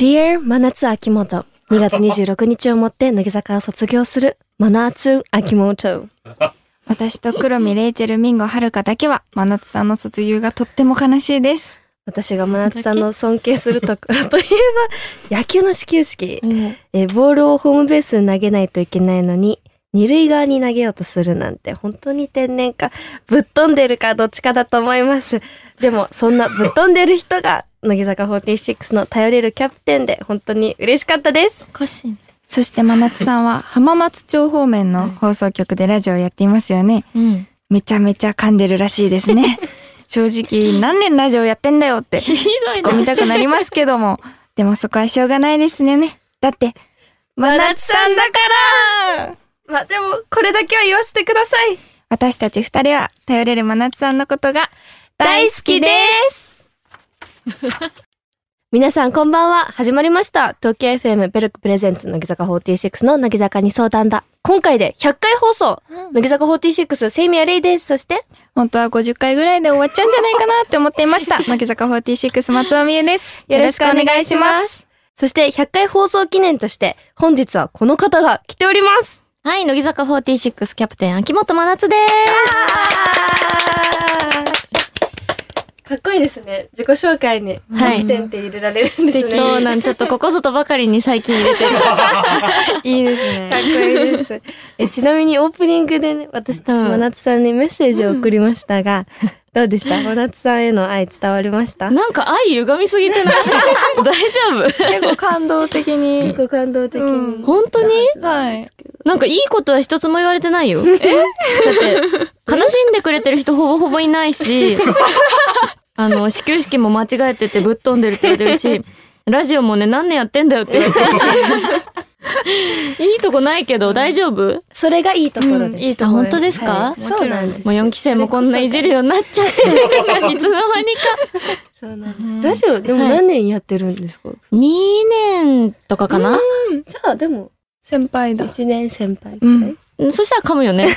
Dear 真夏秋元2月26日をもって乃木坂を卒業する真夏秋元私と黒見レイチェルミンゴはるかだけは真夏さんの卒業がとっても悲しいです。私が真夏さんの尊敬するところといえば野球の始球式、えーボールをホームベースに投げないといけないのに二塁側に投げようとするなんて本当に天然かぶっ飛んでるかどっちかだと思います。でもそんなぶっ飛んでる人が乃木坂46の頼れるキャプテンで本当に嬉しかったです。そして真夏さんは 浜松町方面の放送局でラジオをやっていますよね。うん。めちゃめちゃ噛んでるらしいですね。正直何年ラジオやってんだよって突っ込みたくなりますけども。でもそこはしょうがないですね。だって、真夏さんだからまあでもこれだけは言わせてください私たち二人は頼れる真夏さんのことが大好きです 皆さんこんばんは。始まりました。東京 FM ベルクプレゼンツ乃木坂46の乃木坂に相談だ。今回で100回放送。乃木坂46セイミヤレイです。そして、本当は50回ぐらいで終わっちゃうんじゃないかなって思っていました。乃木坂46松尾美優です。よろしくお願いします。そして100回放送記念として、本日はこの方が来ております。はい、乃木坂46キャプテン、秋元真夏です。かっこいいですね。自己紹介に、キはいャプテンって入れられるんですね。そうなん、ちょっとここぞとばかりに最近入れてる。いいですかっね。こいいです。え、ちなみにオープニングでね、私たちうん真夏さんにメッセージを送りましたが、どうでした？真夏さんへの愛伝わりました？なんか愛歪みすぎてない？大丈夫結構感動的に結。構感動的に。うん本当に？はい。なんかいいことは一つも言われてないよ。え？だって、悲しんでくれてる人ほぼほぼいないし、あの、始球式も間違えててぶっ飛んでるって言われてるし、ラジオもね、何年やってんだよって言われてる。し。いいとこないけど大丈夫？それがいいところです。いいところあ本当ですか？はい。もちろんそうなんです。もう4期生もこんないじるようになっちゃって、いつの間にか。そうなんです。ラジオ、でも何年やってるんですか、2年とかかな、じゃあ、でも、先輩だ。1年先輩くらい、うんそしたら噛むよね。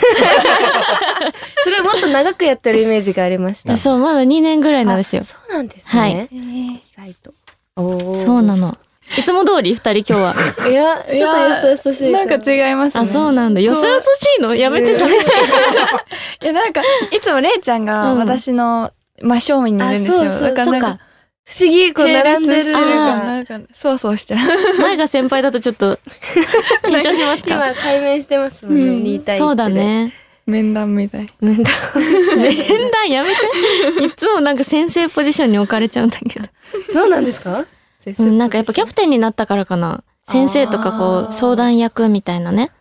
すごいもっと長くやってるイメージがありました。そう、まだ2年ぐらいなんですよあ。そうなんですね。はい意外と。おーそうなの。いつも通り二人今日は。いや、ちょっとよそよそしい。なんか違いますね。あ、そうなんだ。よそよそしいの？やめて寂しい。いや、なんか、いつもレイちゃんがうん私の真正面にいるんですよ。あそうそうだからなんか。。不思議、こう並んでるなんか、そうそうしちゃう。前が先輩だとちょっと 緊張しますか？今、対面してますもんね、うん2対1で。そうだ。ね。面談みたい。面談。面談やめて。いつもなんか先生ポジションに置かれちゃうんだけど。そうなんですか？うん、なんかやっぱキャプテンになったからかな。先生とかこう相談役みたいなね。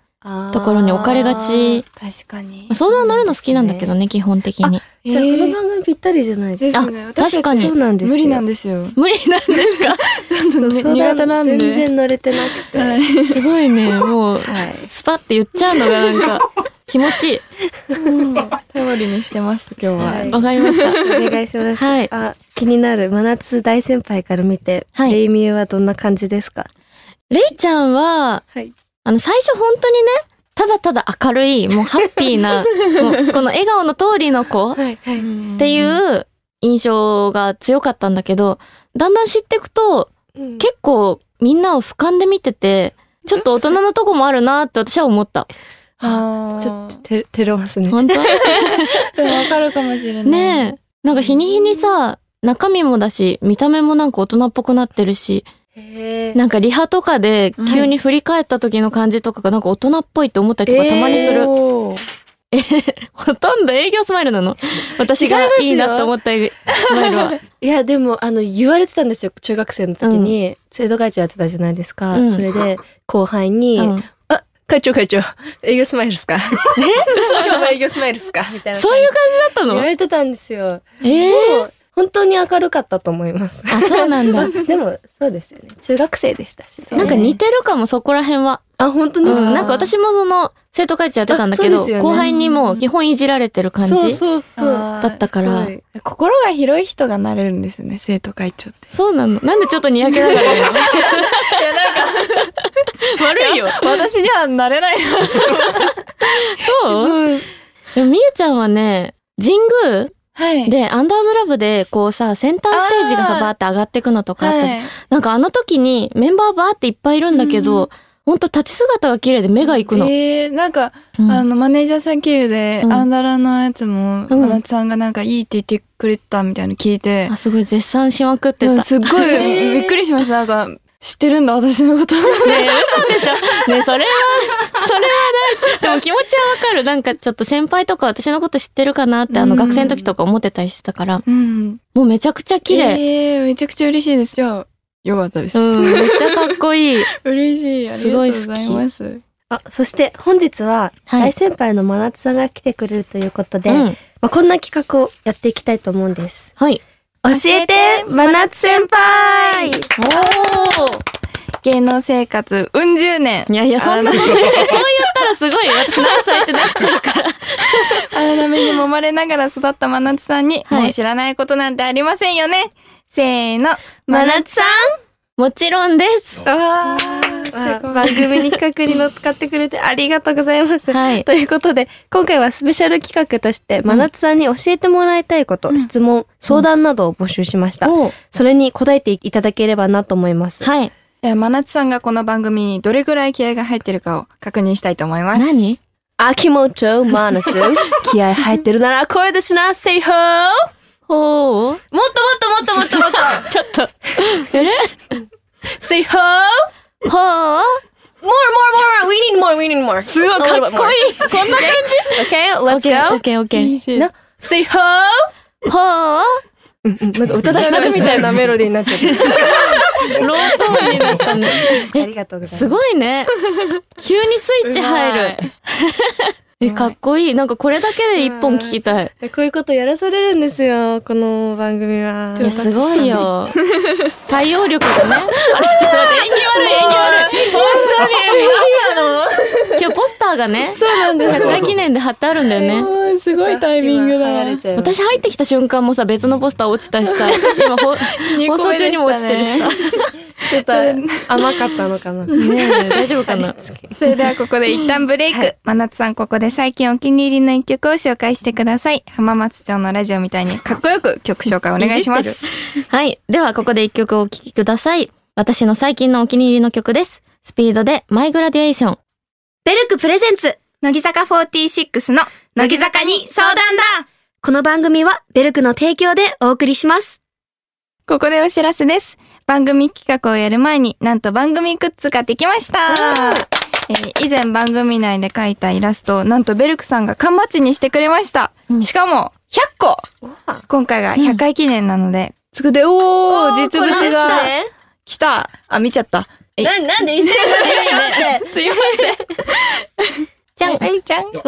ところに置かれがち。確かに。相談乗るの好きなんだけどね、基本的に。じゃあ、こえーの番組ぴったりじゃないですすね。あ確かにそうなんですよ。無理なんですよ。無理なんですか？ちょっとね相談苦手なんで。全然乗れてなくて。ははいい。すごいね、もう、スパって言っちゃうのがなんか 気持ちいい。頼りにしてます、今日は。はいわかりました。お願いします。はいあ、気になる真夏大先輩から見て、はいレイミューはどんな感じですか？レイちゃんは、はい。あの、最初本当にね、ただただ明るい、もうハッピーな、もうこの笑顔の通りの子っはい。はい。ていう印象が強かったんだけど、だんだん知っていくと、結構みんなを俯瞰で見てて、ちょっと大人のとこもあるなって私は思った。あちょっとて、照れますね。本当？と、でもわかるかもしれない。ねえ。なんか日に日にさ、中身もだし、見た目もなんか大人っぽくなってるし、へなんかリハとかで急に振り返った時の感じとかがなんか大人っぽいって思ったりとかたまにする。おーほとんど営業スマイルなの？私がいいなと思ったスマイルは。いや、でも、あの、言われてたんですよ。中学生の時に、生徒会長やってたじゃないですか。うんそれで、後輩に、うんあ、会長会長、営業スマイルっすか？え？今日も営業スマイルっすか？みたいな。そういう感じだった言わのれてたんですよ。ええでも、本当に明るかったと思います。あ、そうなんだ。でも、そうですよね。中学生でしたし。なんか似てるかも、そこら辺は。あ、本当うですか、ん、なんか私もその、生徒会長やってたんだけど、ね後輩にも基本いじられてる感じそうそうそう。あーだったから心が広い人がなれるんですね、生徒会長って。そうなの。なんでちょっとにやけながら いや、なんか、悪いよ。私にはなれないな。そう？でもみゆちゃんはね、神宮はい。で、アンダーズラブで、こうさ、センターステージがさ、バーって上がってくのとかあった。はいなんかあの時にメンバーバーっていっぱいいるんだけど、ほんと立ち姿が綺麗で目が行くの。えー、なんか、うんあの、マネージャーさん経由で、うんアンダラのやつも、うんまなつさんがなんかいいって言ってくれたみたいなの聞いて、あ、すごい絶賛しまくってた。うんすっごいびっくりしました。なんか、知ってるんだ、私のこと。ねえ、嘘でしょ。ねえ、それは、それはない。でも気持ちはわかる。なんかちょっと先輩とか私のこと知ってるかなって、あのうん学生の時とか思ってたりしてたから、うん。もうめちゃくちゃ綺麗。えー、めちゃくちゃ嬉しいです。じゃあ、よかったです。うん、めっちゃかっこいい。嬉しい。ありがとうございます。あ、そして本日ははい大先輩の真夏さんが来てくれるということで、うん。まあ、こんな企画をやっていきたいと思うんです。はい。教えて真夏先輩おー芸能生活、うん十年。いやいや、そんな、そう言ったらすごい私何歳ってなっちゃうから。荒波に揉まれながら育った真夏さんに、はいもう知らないことなんてありませんよね。せーの。真夏さんもちろんです。わあ番組に企画に乗っかってくれてありがとうございます。はいということで、今回はスペシャル企画として、真夏さんに教えてもらいたいこと、質問、相談などを募集しました。おうそれに答えていただければなと思います。はい。真夏さんがこの番組にどれぐらい気合が入ってるかを確認したいと思います。何？秋元真夏。気合入ってるなら声ですな、say ho! ほうもっともっともっともっともっと ちょっと。say ho! ほう More, more, more! We need more, we need more. すごいかっこいい。こんな感 Okay, じ let's オッ go! ケーオッケー。な say ho! ほううんうん、なんか歌だけみたいなメロディーになっちゃって。ロートーンになったね。ありがとうございます。すごいね。急にスイッチ入る。え、かっこいい。なんかこれだけで一本聞きたい。でこういうことやらされるんですよ、この番組は。いや、すごいよ。対応力がね。あれ、ちょっと待って、演技悪い、演技悪い。本当に、何なの今日ポスターがね、そうなんです100回記念で貼ってあるんだよね。うんすごいタイミングだ。私入ってきた瞬間もさ、別のポスター落ちたしさ、今ほ 放送中にも落ちてるしさ。ちょっと甘かったのかな。ねえ、大丈夫かな？それではここで一旦ブレイク。はい真夏さんここで最近お気に入りの一曲を紹介してください。浜松町のラジオみたいにかっこよく曲紹介お願いします。はい。では、ここで一曲お聴きください。私の最近のお気に入りの曲です。スピードでマイグラデュエーション。ベルクプレゼンツ乃木坂46の乃木坂に相談だこの番組はベルクの提供でお送りします。ここでお知らせです。番組企画をやる前になんと番組グッズができました。えー以前番組内で描いたイラストをなんとベルクさんが缶バッジにしてくれました。うんしかも100個今回が100回記念なので、作って、おー実物が来たあ、見ちゃった。えな、なんで一斉に すいまじ ゃん。わ、せん。はい、ちゃん。かわ。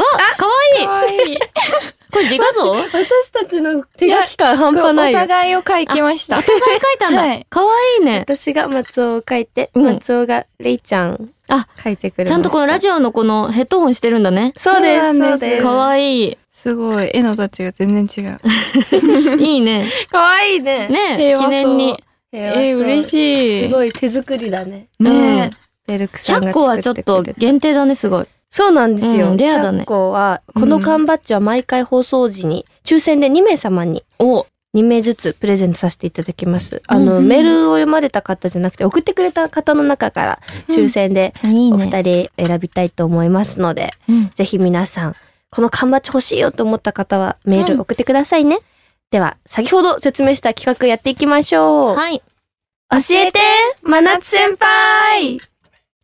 私たちの手書き感半端ないよ。お互いを描きました。お互い書いたんだ。はいかわいいね。私が松尾を書いて、うん松尾がレイちゃんあ、書いてくれました。ちゃんとこのラジオのこのヘッドホンしてるんだね。そうです、そうです。かわいい。すごい。絵のタッチが全然違う。いいね。かわいいね。ね記念に。えー、嬉しい。すごい手作りだね。ねベルクさんが100個はちょっと限定だね、すごい。そうなんですよ。うんレアだね100個は、この缶バッジは毎回放送時に、抽選で2名様に、お2名ずつプレゼントさせていただきます。あの、うんメールを読まれた方じゃなくて、送ってくれた方の中から、抽選でお。二人選びたいと思いますので、うんぜひ皆さん、この缶バッジ欲しいよと思った方は、メール送ってくださいね。では、先ほど説明した企画やっていきましょう。はい。教えて真夏先輩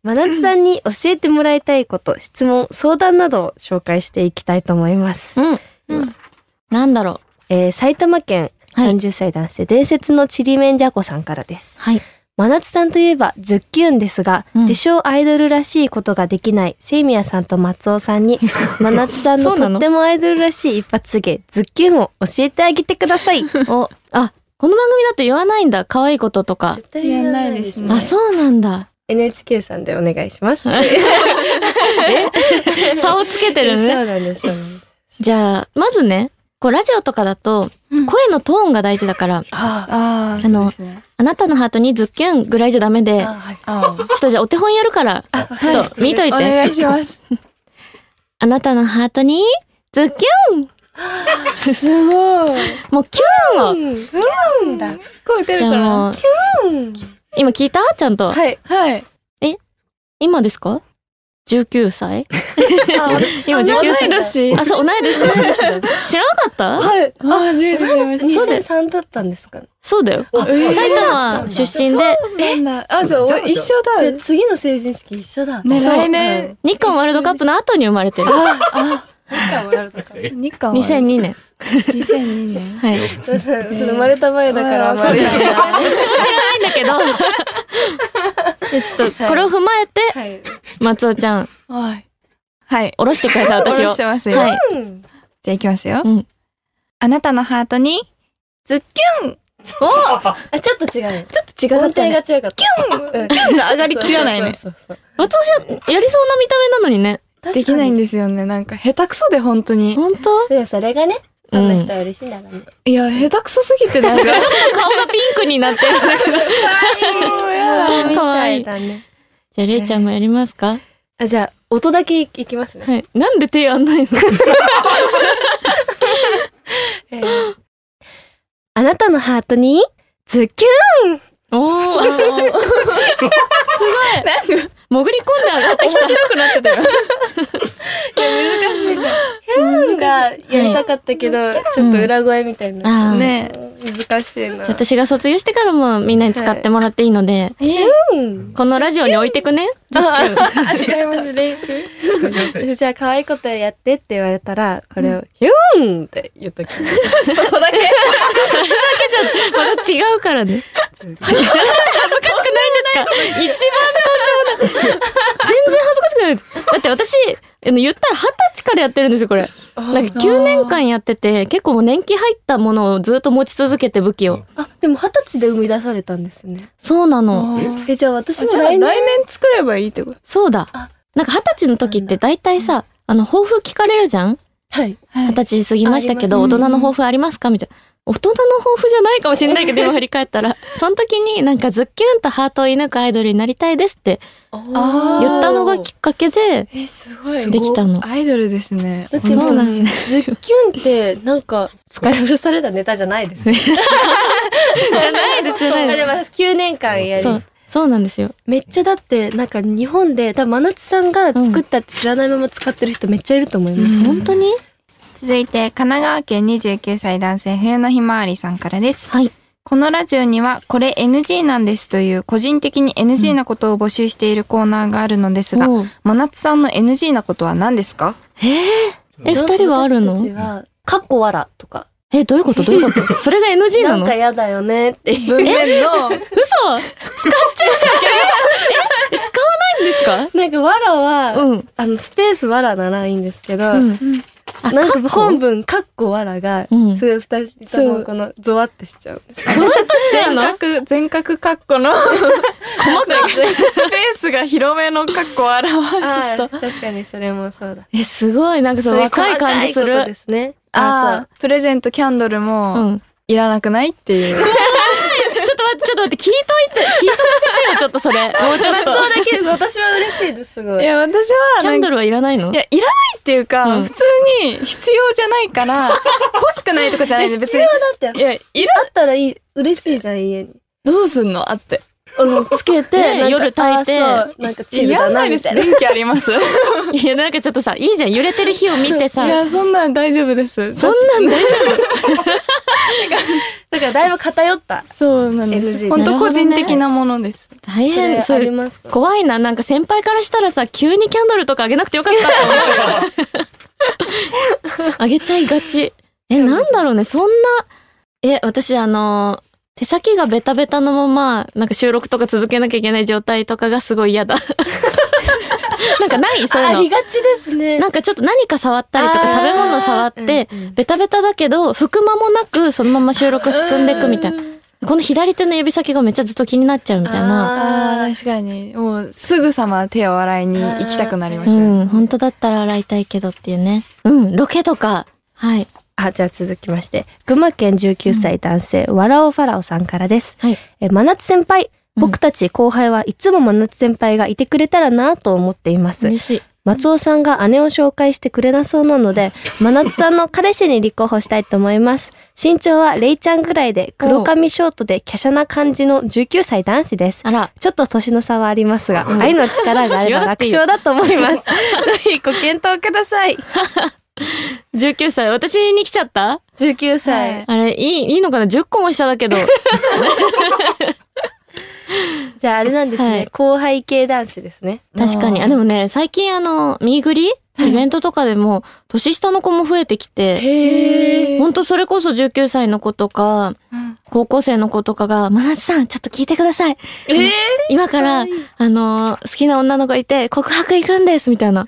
真夏さんに教えてもらいたいこと、質問、相談などを紹介していきたいと思います。うん。なんだろう。えー埼玉県はい30歳男性、伝説のちりめんじゃこさんからです。はい。真夏さんといえばズッキュンですが、うん自称アイドルらしいことができないセイミヤさんと松尾さんに、真夏さんのとってもアイドルらしい一発芸、ズッキュンを教えてあげてください。お、あ、この番組だと言わないんだ。可愛いこととか。対やんないですねあ、そうなんだ。NHK さんでお願いします。差をつけてるね。そうなんですじゃあ、まずね、こうラジオとかだと、うん声のトーンが大事だから、あああ、あの。あなたのハートにズッキュンぐらいじゃダメで、ちょっとじゃあお手本やるから、ちょっと見といて。お願いします。あなたのハートに、ズッキュンすごい。もうキューンをうん。だ。声出るじゃあもう、うん。今聞いた？ちゃんと？はい。はい。今ですか ?19 歳？あ、今あ19歳。同い年あ、そう、同い年。知らなかった？はい。あ、初めて知りました。そうだよ2003だったんですか？そうだよ。えー埼玉出身で、なんだ。あ、じゃあ、お一緒だ。で次の成人式一緒だ。来年。日韓ワールドカップの後に生まれてる。あ、あ、はい。日韓は2002 年。2002年。はい。ちょっと生まれた前だから、そうですね私も知らないんだけど。でちょっと、これを踏まえて、はい。松尾ちゃん、はい。はい。下ろしてください、私を下ろし。てますよ。はい。うん。じゃあ行きますよ。うんあなたのハートに、ズッキュンあ、ちょっと違うね。ちょっと違音程。が違かった。キュンキュンが上がりきらないね。そうそうそう松尾ちゃん、やりそうな見た目なのにね。できないんでですよね。なんか、下手くそで本当に。本当？でもそれがね、あの人は嬉しいんだろうね。いや、下手くそすぎてなんか、ちょっ顔がピンクになってるんだけど。み かわいいたいだね。じゃあ、れいちゃんもやりますか？あ、じゃあ、音だけいいきますね。はい。なんで手やんないの？えーあなたのハートに、ズッキュンおー、すごい。なんか、潜り込んで上がってきた。面白くなってたよ。キュンがやりたかったけど、ちょっと裏声みたいになっちゃうね難しいな。私が卒業してからもみんなに使ってもらっていいので、うん。このラジオに置いてくね。あ、違います、練習。じゃあ、可愛いことやってって言われたら、これを、キューンって言っときます。そこだけ。また違うからね。恥ずかしくなか一番とんでもない。全然恥ずかしくないです。だって私、あの言ったら二十歳からやってるんですよ、これ。なんか9年間やってて、結構もう年季入ったものをずっと持ち続けて武器を。あ、でも二十歳で生み出されたんですね。そうなの。え、じゃあ私も来来年？年作ればいいってこと？そうだあ。なんか二十歳の時って大体さ、あの、抱負聞かれるじゃん？はい。二十歳過ぎましたけど、大人の抱負ありますか？みたいな。大人の抱負じゃないかもしれないけど、今振り返ったら、その時になんかズッキュンとハートを射抜くアイドルになりたいですってあ言ったのがきっかけで、え、すごい。できたのアイドルですね。だってそうもう、なんズッキュンって、なんか、使い古されたネタじゃないですね。じゃないですよあね。でも9年間やりそう、そうなんですよ。めっちゃだって、なんか日本で、多分真夏さんが作ったって知らないまま使ってる人めっちゃいると思います。本当に？続いて、神奈川県29歳男性冬のひまわりさんからです。はい。このラジオには、これ NG なんですという個人的に NG なことを募集しているコーナーがあるのですが、おう。真夏さんの NG なことは何ですか？えー、え、二人はあるの？かっこわらとか、え、どういうこと？どういうこと？それが NG なの？なんかやだよねっていう。文面の、嘘？使っちゃうえ、使わないんですか？なんかわらは、うん。あの、スペースわらならいいんですけど、うん。あ、なんか本文、かっこわらが、うんすごい二人ともこの、ゾワってしちゃうんです。ゾワッとしちゃう全の角、全角カッコの、細かい。スペースが広めのカッコあらは、あちょっと。ー確かにそれもそうだ。え、すごい、なんかそう、若い感じするで。すね。ああ、プレゼントキャンドルうも、ん。いらなくないっていう。ちょっと待って、聞いといて、聞いとかせてよ、ちょっとそれ。もうちょっと。そうだけど、私は嬉しいです、すごい。いや、私は、ルキャンドルはいらないの？いや、いらないっていうか、うん普通に必要じゃないから、欲しくないとかじゃないで別に必要。だって。いや、いら、あったらいい、嬉しいじゃん、家に。どうすんのあって。あの、つけて、夜炊いてなんかチルやだな、んないです。みたいな。電 気ありますい いや、なんかちょっとさ、いいじゃん。揺れてる火を見てさ。や、そんなん大丈夫です。そんなん大丈 だからだいぶ偏った。そうなんです。本当個人的なものです。夫大変。それ、怖いな。なんか先輩からしたらさ、急にキャンドルとかあげなくてよかったって思うけど。あげちゃいがち。え、なんだろうね。そんな、え、私あの、手先がベタベタのまま、なんか収録とか続けなきゃいけない状態とかがすごい嫌だ。なんかない？そういうのあり。がちですね。なんかちょっと何か触ったりとか食べ物触って、うんうんベタベタだけど、拭く間もなくそのまま収録進んでいくみたいな。この左手の指先がめっちゃずっと気になっちゃうみたいな。ああ、確かに。もう、すぐさま手を洗いに行きたくなりますうよね。ん、本当だったら洗いたいけどっていうね。うん、ロケとか。はい。あ、じゃあ続きまして。群馬県19歳男性、わらおファラオさんからです。はい。え、真夏先輩。うん僕たち後輩はいつも真夏先輩がいてくれたらなと思っています。嬉しい。松尾さんが姉を紹介してくれなそうなので、真夏さんの彼氏に立候補したいと思います。身長はレイちゃんぐらいで、黒髪ショートで華奢な感じの19歳男子です。あら。ちょっと年の差はありますが、愛の力があれば楽勝だと思います。ぜひご検討ください。19歳。私に来ちゃった？19歳。はいあれ、いい、いいのかな ?10 個も下だけど。じゃああれなんですね。はい後輩系男子ですね。確かに。あ、でもね、最近あの、ミーグリイベントとかでも、年下の子も増えてきて、へほんとそれこそ19歳の子とか、うん。高校生の子とかが、真夏さん、ちょっと聞いてください。えー、今から、あのー好きな女の子いて、告白行くんです、みたいな。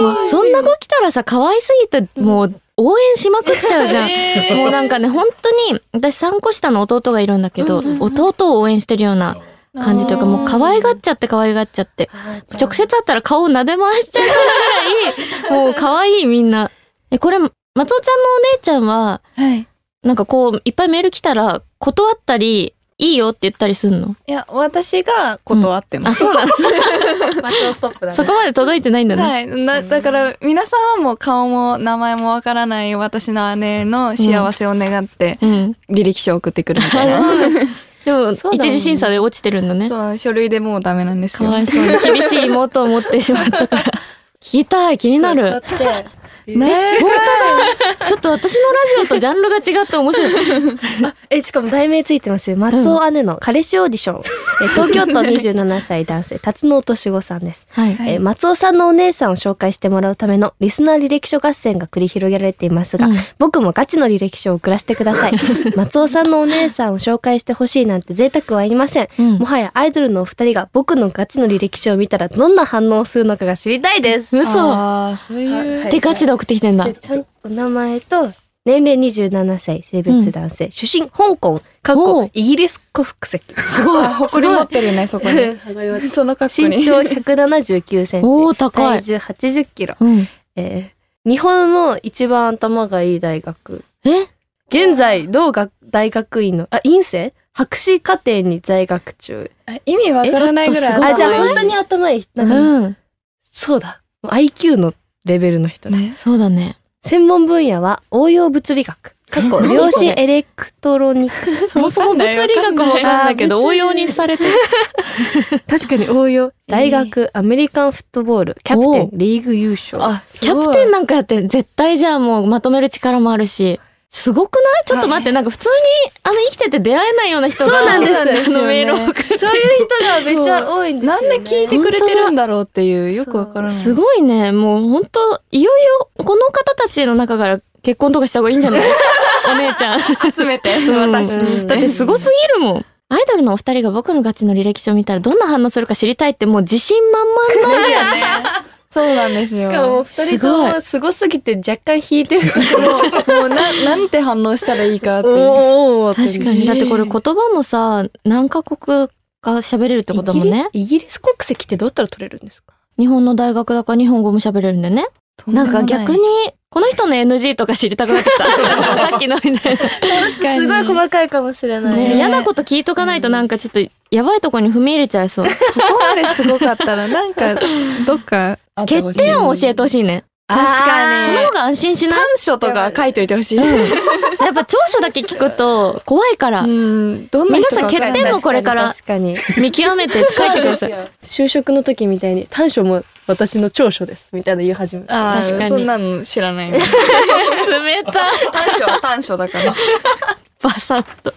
もうそんな子来たらさ、可愛すぎて、もう、応援しまくっちゃうじゃん。もうなんかね、本当に、私3個下の弟がいるんだけど、弟を応援してるような感じというか、もう可愛がっちゃって可愛がっちゃって。直接会ったら顔撫で回しちゃうぐらい、もう可愛いみんな。え、これ、松尾ちゃんのお姉ちゃんは、はい。なんかこう、いっぱいメール来たら、断ったり、いいよって言ったりすんの？いや、私が断ってまあ、す。そうなの 松尾ストップだね。そこまで届いてないんだね。はい。な、だから、皆さんはもう顔も名前もわからない私の姉の幸せを願って、うん。履歴書を送ってくるみたいな。でも、そうだも一次審査で落ちてるんだね。そう、書類でもうダメなんですよ。かわいそうに。厳しい妹を持ってしまったから。聞きたい、気になる。だって、ね本当だ。ちょっと私のラジオとジャンルが違って面白い。え、しかも題名ついてますよ。松尾姉の彼氏オーディション。え東京都27歳男性、辰野敏子さんです。はい。えー松尾さんのお姉さんを紹介してもらうためのリスナー履歴書合戦が繰り広げられていますが、うん僕もガチの履歴書を送らせてください。松尾さんのお姉さんを紹介してほしいなんて贅沢はいりません。うんもはやアイドルのお二人が僕のガチの履歴書を見たらどんな反応をするのかが知りたいです。嘘。そういう。はい。で、ガチで送ってきてんだ。で。ちゃんと名前と年齢27歳性別男性、出身香港かっおこうイギリス国籍。すごい。誇り持ってるね、そこに。その格好に。身長179センチおー高い。体重80キロ、うん。えー日本の一番頭がいい大学。え？現在同学大学院のあ院生？博士課程に在学中。あ意味わからない。ぐらいあじゃあ本当に頭いいうん。そうだ IQ のレベルの人だね。そうだね。専門分野は応用物理学。かっこ何量子エレクトロニクス。そもそも物理学もわかんないけど、応用にされてる。確かに応用。大学、アメリカンフットボール、キャプテン、リーグ優勝。あ、キャプテンなんかやって絶対じゃあもうまとめる力もあるし。すごくない？ちょっと待って、なんか普通に、あの、生きてて出会えないような人が。そうなんですあのメールを送ってそういう人がめっちゃ多いんですよ、なんね。で聞いてくれてるんだろうっていう、よくわからない。すごいね。もう本当いよいよ、この方たちの中から結婚とかした方がいいんじゃない？お姉ちゃん。集めて、うん。だってすごすぎるもん。アイドルのお二人が僕のガチの履歴書を見たらどんな反応するか知りたいってもう自信満々の。ですよね。そうなんですよ。しかも二人ともすごすぎて若干引いてる。もうな、なんて反応したらいいかっていう。おー確かに。だってこれ言葉もさ、何カ国か喋れるってことだもんね。イギリスイギリス国籍ってどうやったら取れるんですか？日本の大学だから日本語も喋れるんでね。なんか逆に、この人の NG とか知りたくなってきた？さっきのみたいな。確かに。すごい細かいかもしれない。ねね嫌なこと聞いとかないとなんかちょっとやばいとこに踏み入れちゃいそう。ここまですごかったら、なんか、どっか 欠点を教えてほしいね。確かに。その方が安心しない？短所とか書いといてほしい。やっぱ長所だけ聞くと怖いからう、ん。どんな皆さん欠点もこれから確かに。見極めて書いてください。よ。就職の時みたいに短所も私の長所ですみたいな言い始める。あ確かにあ、そんなの知らない。冷たい。短所は短所だから。バサッと。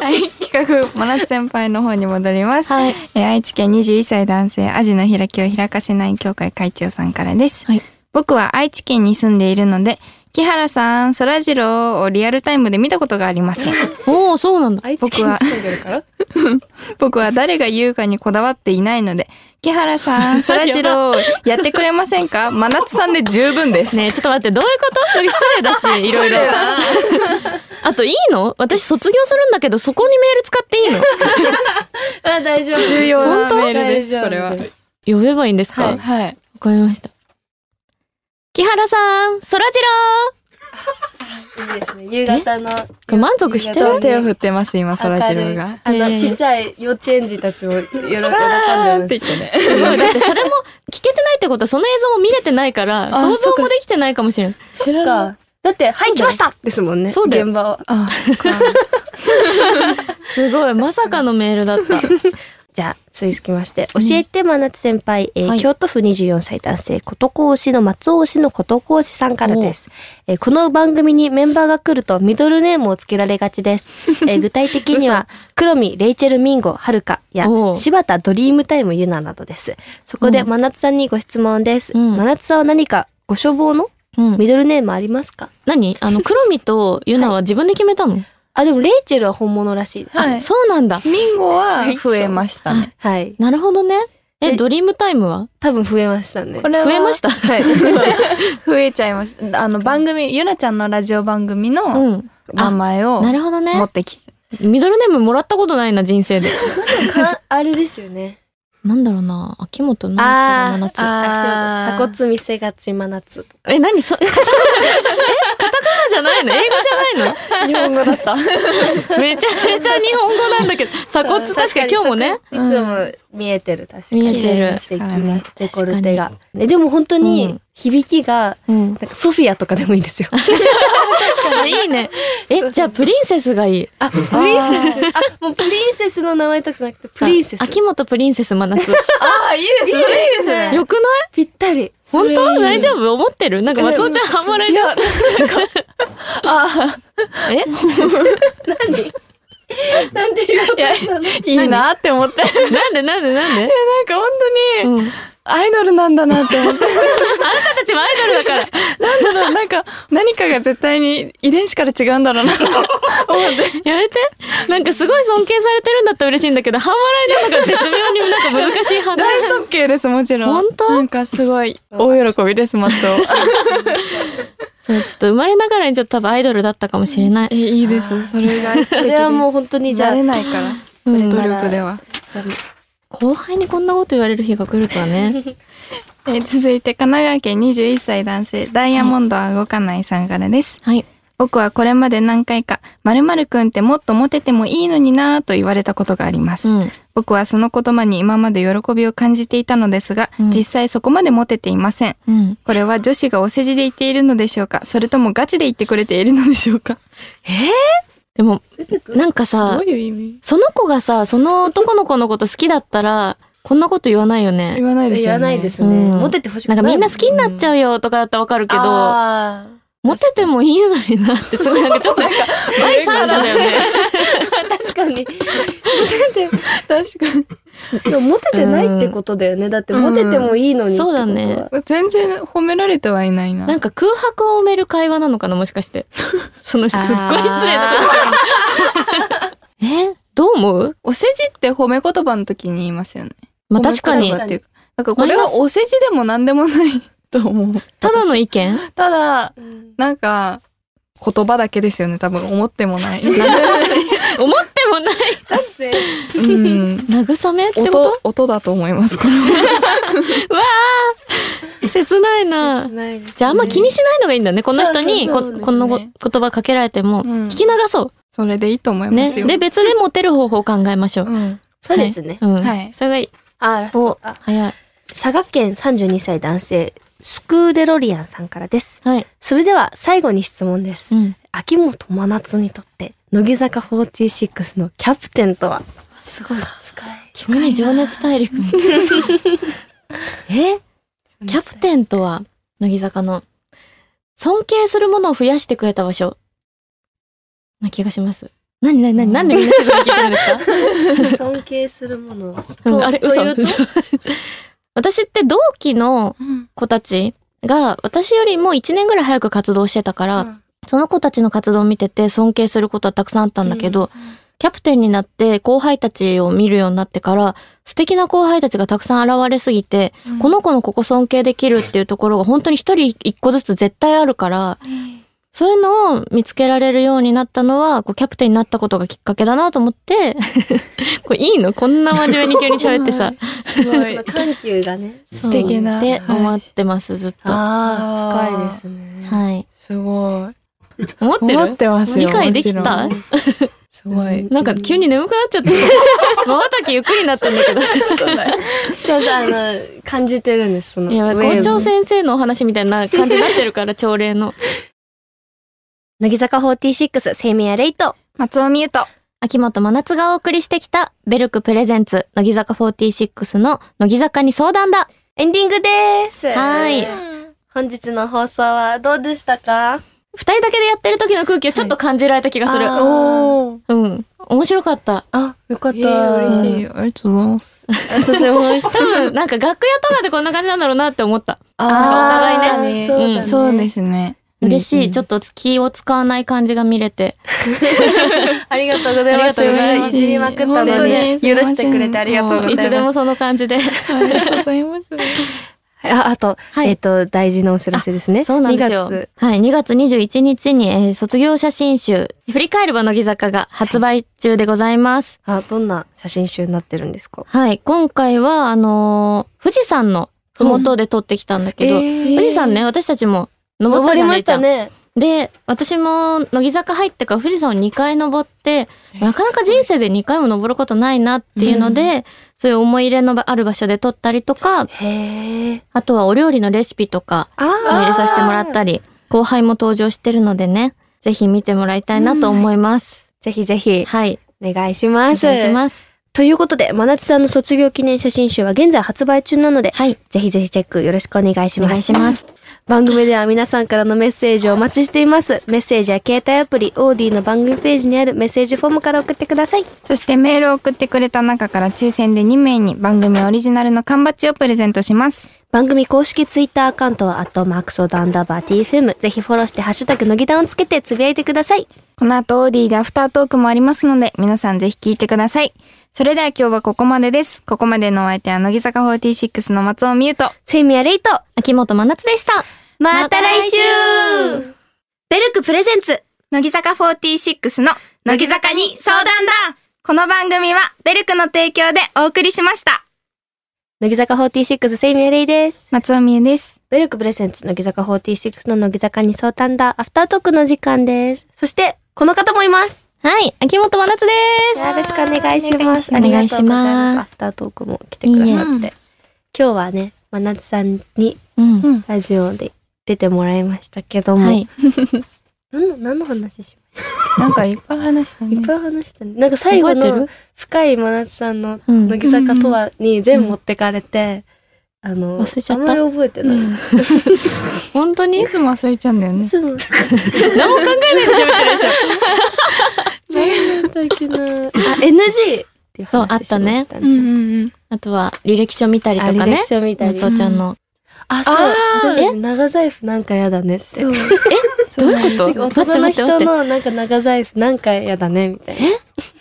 はい、企画、真夏先輩の方に戻ります。はい。えー愛知県21歳男性、アジの開きを開かせない協会会長さんからです。はい僕は愛知県に住んでいるので、木原さん、そらジローをリアルタイムで見たことがありません。おおそうなんだ。愛知県に住んでるから？僕は 誰が言うかにこだわっていないので、木原さん、そらジロー、やってくれませんか？真夏さんで十分です。ねえ、ちょっと待って、どういうこと？失礼だし、いろいろ。あと、いいの？私卒業するんだけど、そこにメール使っていいの？あ、大丈夫。重要な本当？メールですこれは呼べばいいんですか？わ、はいはい。かりました。木原さん、そらジロ いいですね。夕方の。満足してる？手を振ってます、今、そらジローが。あの、ええちっちゃい幼稚園児たちも喜んであます。ね。だってそれも聞けてないってことはその映像も見れてないから、あ想像もできてないかもしれない。知らか。だって、はい、来ましたですもんね。そう現場は。すごい。まさかのメールだった。じゃあ、続きまして、教えて、真夏先輩、えーはい京都府24歳男性、琴講師の松尾氏の琴講師さんからです。えーこの番組にメンバーが来るとミドルネームを付けられがちです。えー具体的には、黒見、レイチェル・ミンゴ、はるかや柴田ドリームタイム・ユナなどです。そこで、うん真夏さんにご質問です。うん真夏さんは何かご所望のうん。ミドルネームありますか？何？あの、黒見とユナは自分で決めたの、あ、でも、レイチェルは本物らしいです。はいそうなんだ。ミンゴは増えましたね。はい。なるほどね。え、えドリームタイムは？多分増えましたね。これは増えました？はい。増えちゃいました。あの、番組、ゆなちゃんのラジオ番組うのん。名前をなるほど持ねっ。てきて。ミドルネームもらったことないな、人生で。かあれですよね。なんだろうな。秋元なん真夏。あー鎖骨見せがち真夏とか。え、何そ、えカタカナ じゃないの？英語じゃないの？日本語だった。めちゃめちゃ日本語なんだけど。鎖骨？確かに今日もね。いつも見えてる、確かに。見えてる素敵なデコルテが。えでも本当うにん響きが、うん。なんかソフィアとかでもいいんですよ。いいね。え、じゃあプリンセスがいい。あ、プリンセス。あ、もうプリンセスの名前とかじゃなくて、プリンセス。秋元プリンセス真夏。ああ、いいですね。いいですね。よくない？ぴったり。本当？大丈夫？夫思ってる？なんか松尾ちゃんハマられてる。あえ何？なんで言おうとしたのあ、いいなって思って。なんなんで？なんで？なんでか本当に、うん。アイドルなんだなって思って。あなたたちもアイドルだから。なんだろう、なんか、何かが絶対に遺伝子から違うんだろうなと 思って。やめて。なんかすごい尊敬されてるんだったら嬉しいんだけど、半笑いなのが絶妙になんか難しい判断。大尊敬です、もちろん。本当？なんかすごい、大喜びです、マット。そう、ちょっと生まれながらにちょっと多分アイドルだったかもしれないえ、。いいです。それが。それはもう本当にじゃあ、慣れないから。うん努力では。じゃあ後輩にこんなこと言われる日が来るとはね。えー続いて、神奈川県21歳男性、ダイヤモンドは動かないさんからです。はい。僕はこれまで何回か、〇〇くんってもっとモテてもいいのになぁと言われたことがあります。うん。僕はその言葉に今まで喜びを感じていたのですが、うん実際そこまでモテていません。うん。これは女子がお世辞で言っているのでしょうか？それともガチで言ってくれているのでしょうか？でも、なんかさ、いう意味？その子がさ、その男の子のこと好きだったら、こんなこと言わないよね言。わないですよね。言わないですね。うんモテてほしくななんいかみんな好きになっちゃうよとかだったらわかるけど、あモテてもいいのになってすごいなんかちょっと第三者だよね。ー確かに。確かに。しかもモテてないってことだよね。だってモテてもいいのにってことは。そうだね全然褒められてはいないな。なんか空白を埋める会話なのかなもしかして。そのすっごい失礼な。えどう思う？お世辞って褒め言葉の時に言いますよね。まあ確かに。なんかこれはお世辞でも何でもないと思う。ただの意見？ただ、うんなんか、言葉だけですよね。多分思ってもない。思ってもない。だってうん。慰めってこ音、音だと思います、これは。と切ないな。切ないですねじゃああんま気にしないのがいいんだね。この人にここのご言葉かけられても、うん聞き流そ。それでいいと思いうまね。すよ。で、別でモテる方法を考えましょう。うん。そうですね。うん。はいそれがいい。あ、ラスおト。あ、早い。佐賀県32歳男性、スクーデロリアンさんからです。はい。それでは最後に質問です。うん。秋元真夏にとって、乃木坂46のキャプテンとは？すごい。深い。君に情熱大陸。え？キャプテンとは、乃木坂の、尊敬するものを増やしてくれた場所。な気がします。なになになになんでみんな静かに聞いてるんですか？尊敬するものを。うんと あれ、嘘というと？私って同期の子たちが、私よりも1年ぐらい早く活動してたから、その子たちの活動を見てて尊敬することはたくさんあったんだけど、キャプテンになって後輩たちを見るようになってから、素敵な後輩たちがたくさん現れすぎて、この子のここ尊敬できるっていうところが本当に一人一個ずつ絶対あるから、そういうのを見つけられるようになったのは、こうキャプテンになったことがきっかけだなと思って、これいいの？こんな真面目に急に喋ってさ。すごい。緩急がね。素敵なって思ってます、ずっと。はああ、深いですね。い。すごい。思ってる？思ってますよ。理解できた？すごい。なんか急に眠くなっちゃって。瞬きゆっくりになってんだけど。ちょっとあの、感じてるんです、その。いや、校長先生のお話みたいな感じになってるから、朝礼の。乃木坂46、セイミヤレイト。松尾美優と。秋元真夏がお送りしてきた、ベルクプレゼンツ、乃木坂46の乃木坂に相談だ。エンディングです。はい。本日の放送はどうでしたか？二人だけでやってる時の空気をちょっと感じられた気がする。あーおー。うん。面白かった。あ、よかった。えー、嬉しい。ありがとうございます。私も美味しい。多分、なんか楽屋とかでこんな感じなんだろうなって思った。あーお互いねそうだね。そうですね。嬉しい。うんうんちょっと気を使わない感じが見れて。ありがとうございます。いじりまくったの本当に、に許してくれてありがとうございます。いつでもその感じで。ありがとうございます。あ、あと、はいえっ、と、大事なお知らせですね。そうなんですよ2月。。はい、2月21日に、えー卒業写真集、振り返れば乃木坂が発売中でございます。あ、どんな写真集になってるんですか？はい、今回は、あのー富士山のふもとで撮ってきたんだけど、ー富士山ね、私たちも登った。したね。で、私も乃木坂入ってから富士山を2回登って、なかなか人生で2回も登ることないなっていうので、そういう思い入れのある場所で撮ったりとか。あとはお料理のレシピとか、あ入れさせてもらったり、後輩も登場してるのでね、ぜひ見てもらいたいなと思います。ぜひぜひ、はい。お願いしおます。願いします。ということで、真夏さんの卒業記念写真集は現在発売中なので、はい。ぜひぜひチェックよろしくお願いします。お願いします。番組では皆さんからのメッセージをお待ちしています。メッセージは携帯アプリ、オーディの番組ページにあるメッセージフォームから送ってください。そしてメールを送ってくれた中から抽選で2名に番組オリジナルの缶バッジをプレゼントします。番組公式ツイッターアカウントは、アットマークソードアンダーバー TFM。ぜひフォローして、ハッシュタグのぎだんをつけてつぶやいてください。この後オーディでアフタートークもありますので、皆さんぜひ聞いてください。それでは今日はここまでです。ここまでのお相手は乃木坂46の松尾美優と、セイミヤレイト。秋元真夏でした。また来週ベルクプレゼンツ乃木坂46の乃木坂に相談だこの番組はベルクの提供でお送りしました。乃木坂46セイミヤレイです。松尾美優です。ベルクプレゼンツ乃木坂46の乃木坂に相談だアフタートークの時間です。そして、この方もいます。はい。秋元真夏です。よろしくお願いします。お願いします。アフタートークも来てくださって。いいえ今日はね、真夏さんにうん。ラジオで出てもらいましたけども、はい。何の何の話しなんかいっぱい話したまいっぱい話したね。なんか最後の深い真夏さんのうん乃木坂とはに全部持ってかれて、あの、忘れちゃったあんまり覚えてない。本当に？いつも忘れちゃうんだよね。そう。何も考えないで喋ってるでしょ。何だったっけな。あ、NG! っていうそうあ話ったねしましたうんうんうん。あとは、履歴書見たりとかねあ履歴。書見たり。そうちゃんの。あ、そう。あー私たち長財布なんかやだねって。そう。どういうこと？なんか男の人のなんか長財布なんかやだねみたいな。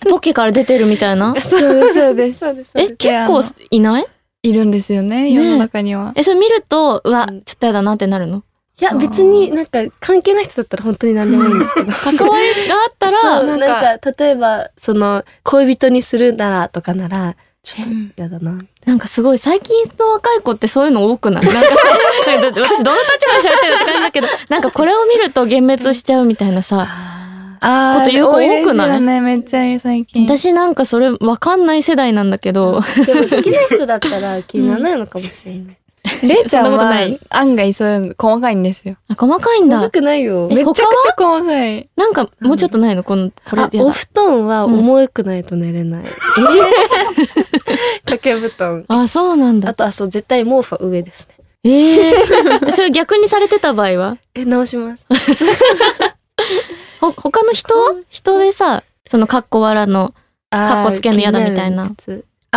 ポッケから出てるみたいな？そうです、そうです。そうです。え、結構いない？いるんですよね、世の中には。え、それ見ると、うわうん、ちょっとやだなってなるの？いや、別になんか関係ない人だったら本当に何でもいいんですけど。関わりがあったら、なんなんか、例えば、その、恋人にするならとかなら、ちょっとやだな。なんかすごい最近の若い子ってそういうの多くない？なんか だって私どの立場で喋ってるって感じだけど、なんかこれを見ると幻滅しちゃうみたいなさ。ああこと言う子多くない？多いですよね、めっちゃ最近。私なんかそれわかんない世代なんだけど、ーでも好きな人だったら気にならないのかもしれない。れいちゃんは 案外そういうの細かいんですよ。あ細かいんだ。長くないよえ。めちゃくちゃ細かい。なんかもうちょっとないの？この、これお布団は重くないと寝れない。掛け布団。あ、そうなんだ。あと、あ、そう、絶対毛布は上ですね。ええ それ逆にされてた場合は？え、直します。ほ、他の人は？人でさ、そのカッコ笑の、かっこつけんの嫌だみたいな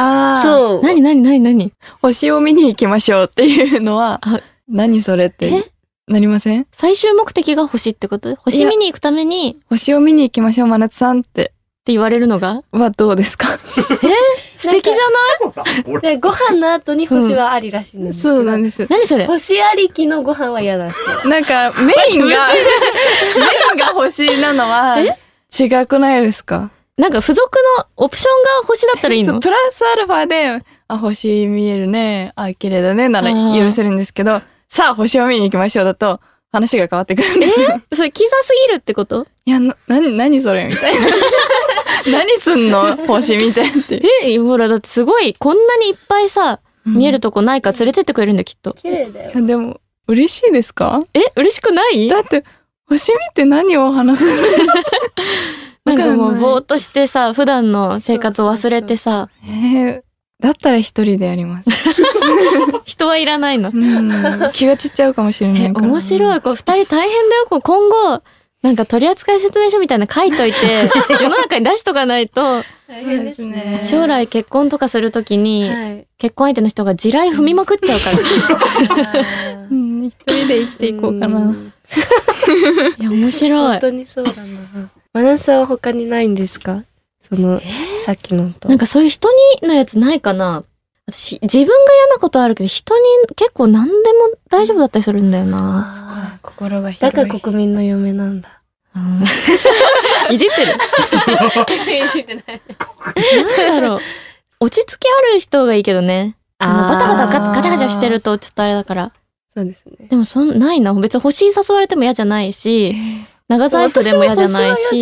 ああ。う。そう。何何何？何星を見に行きましょうっていうのはあ、何それってえ？なりません？最終目的が星ってこと？星見に行くために？って星を見に行きましょう、真夏さんって。言われるのが？はどうですか？素敵じゃない？で、ご飯の後に星はありらしいんですけど。そうなんです。何それ？星ありきのご飯は嫌らしい。なんか、メインが、メインが星なのは、違くないですか？なんか付属のオプションが星だったらいいの？プラスアルファで、あ、星見えるね、あ、綺麗だね、なら許せるんですけど、さあ、星を見に行きましょうだと、話が変わってくるんですよ。それキザすぎるってこと？いや、な、なに、何それみたいな。何すんの？星みたいって。え、ほら、だってすごい、こんなにいっぱいさ、見えるとこないから連れてってくれるんだよ、きっと。綺麗だよい。や、でも、嬉しいですか？え、嬉しくない？だって、星見て何を話すの？なんかもう、ぼーっとしてさ、普段の生活を忘れてさ、えー、だったら一人でやります。人はいらないの。うん。気が散っちゃうかもしれなえ、いから。面白い。こう、二人大変だよ。こう、今後、なんか取扱説明書みたいなの書いといて、世の中に出しとかないと、大変ですね将来結婚とかするときに、はい。結婚相手の人が地雷踏みまくっちゃうから。うん、一人で生きていこうかな。んいや、面白い。本当にそうだな。マナさんは他にないんですか？その、さっきのと。なんかそういう人にのやつないかな私、自分が嫌なことあるけど、人に結構何でも大丈夫だったりするんだよな。あ心がーだから国民の嫁なんだ。うん いじってる なんだろう。落ち着きある人がいいけどね。あのバタバタガガチャガチャしてるとちょっとあれだから。そうですね。でもそんないな。別に星誘われても嫌じゃないし、長財布でも嫌じゃないし、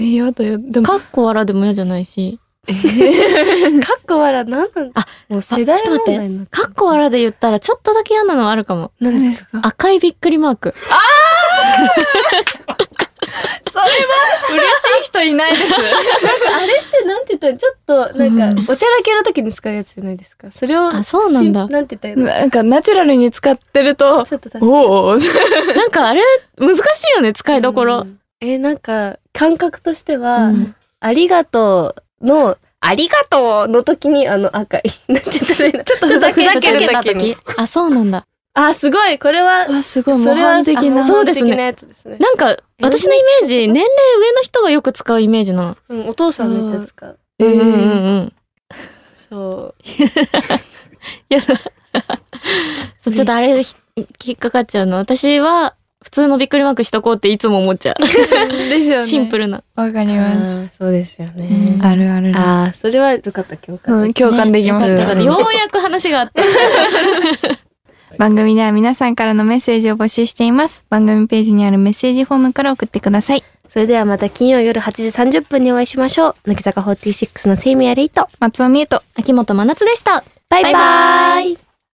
嫌だよ。でも、かっこわらでも嫌じゃないし、かっこわら何なんあもう世代あちょっと待ってかっこわらで言ったらちょっとだけ嫌なのはあるかも。何ですすか？赤いびっくりマーク。それは嬉しい人いないです。あれってなんて言ったらちょっとなんか、おちゃらけの時に使うやつじゃないですか？それを、あそうなんだしなんて言ったらいいの？なんかナチュラルに使ってると、ちょっと確かにおお なんかあれ、難しいよね、使いどころう。んえ、なんか、感覚としては、うんありがとうの、ありがとうの時にあの赤い。なんて言ったらいいの？ちょっとふざけた時に時。あ、そうなんだ。あ、すごいこれは、あ、すごい、模それは範的な。そうですね的なやつですね。なんか、私のイメージ、年齢上の人がよく使うイメージなの。うん、お父さんめっちゃ使う。えうんうんうん。そう。やだ。そう、ちょっとあれ、ひ引っかかっちゃうの。私は、普通のびっくりマークしとこうっていつも思っちゃう。ですよね。シンプルな。わかりあます。ーそうですよね。うんあるある。ああ、それはよかった、共感うん、共感できましたようやく話があった。番組では皆さんからのメッセージを募集しています。番組ページにあるメッセージフォームから送ってください。それではまた金曜夜8時30分にお会いしましょう。乃木坂46のセイミヤレイト。松尾美優と秋元真夏でした。バイバイ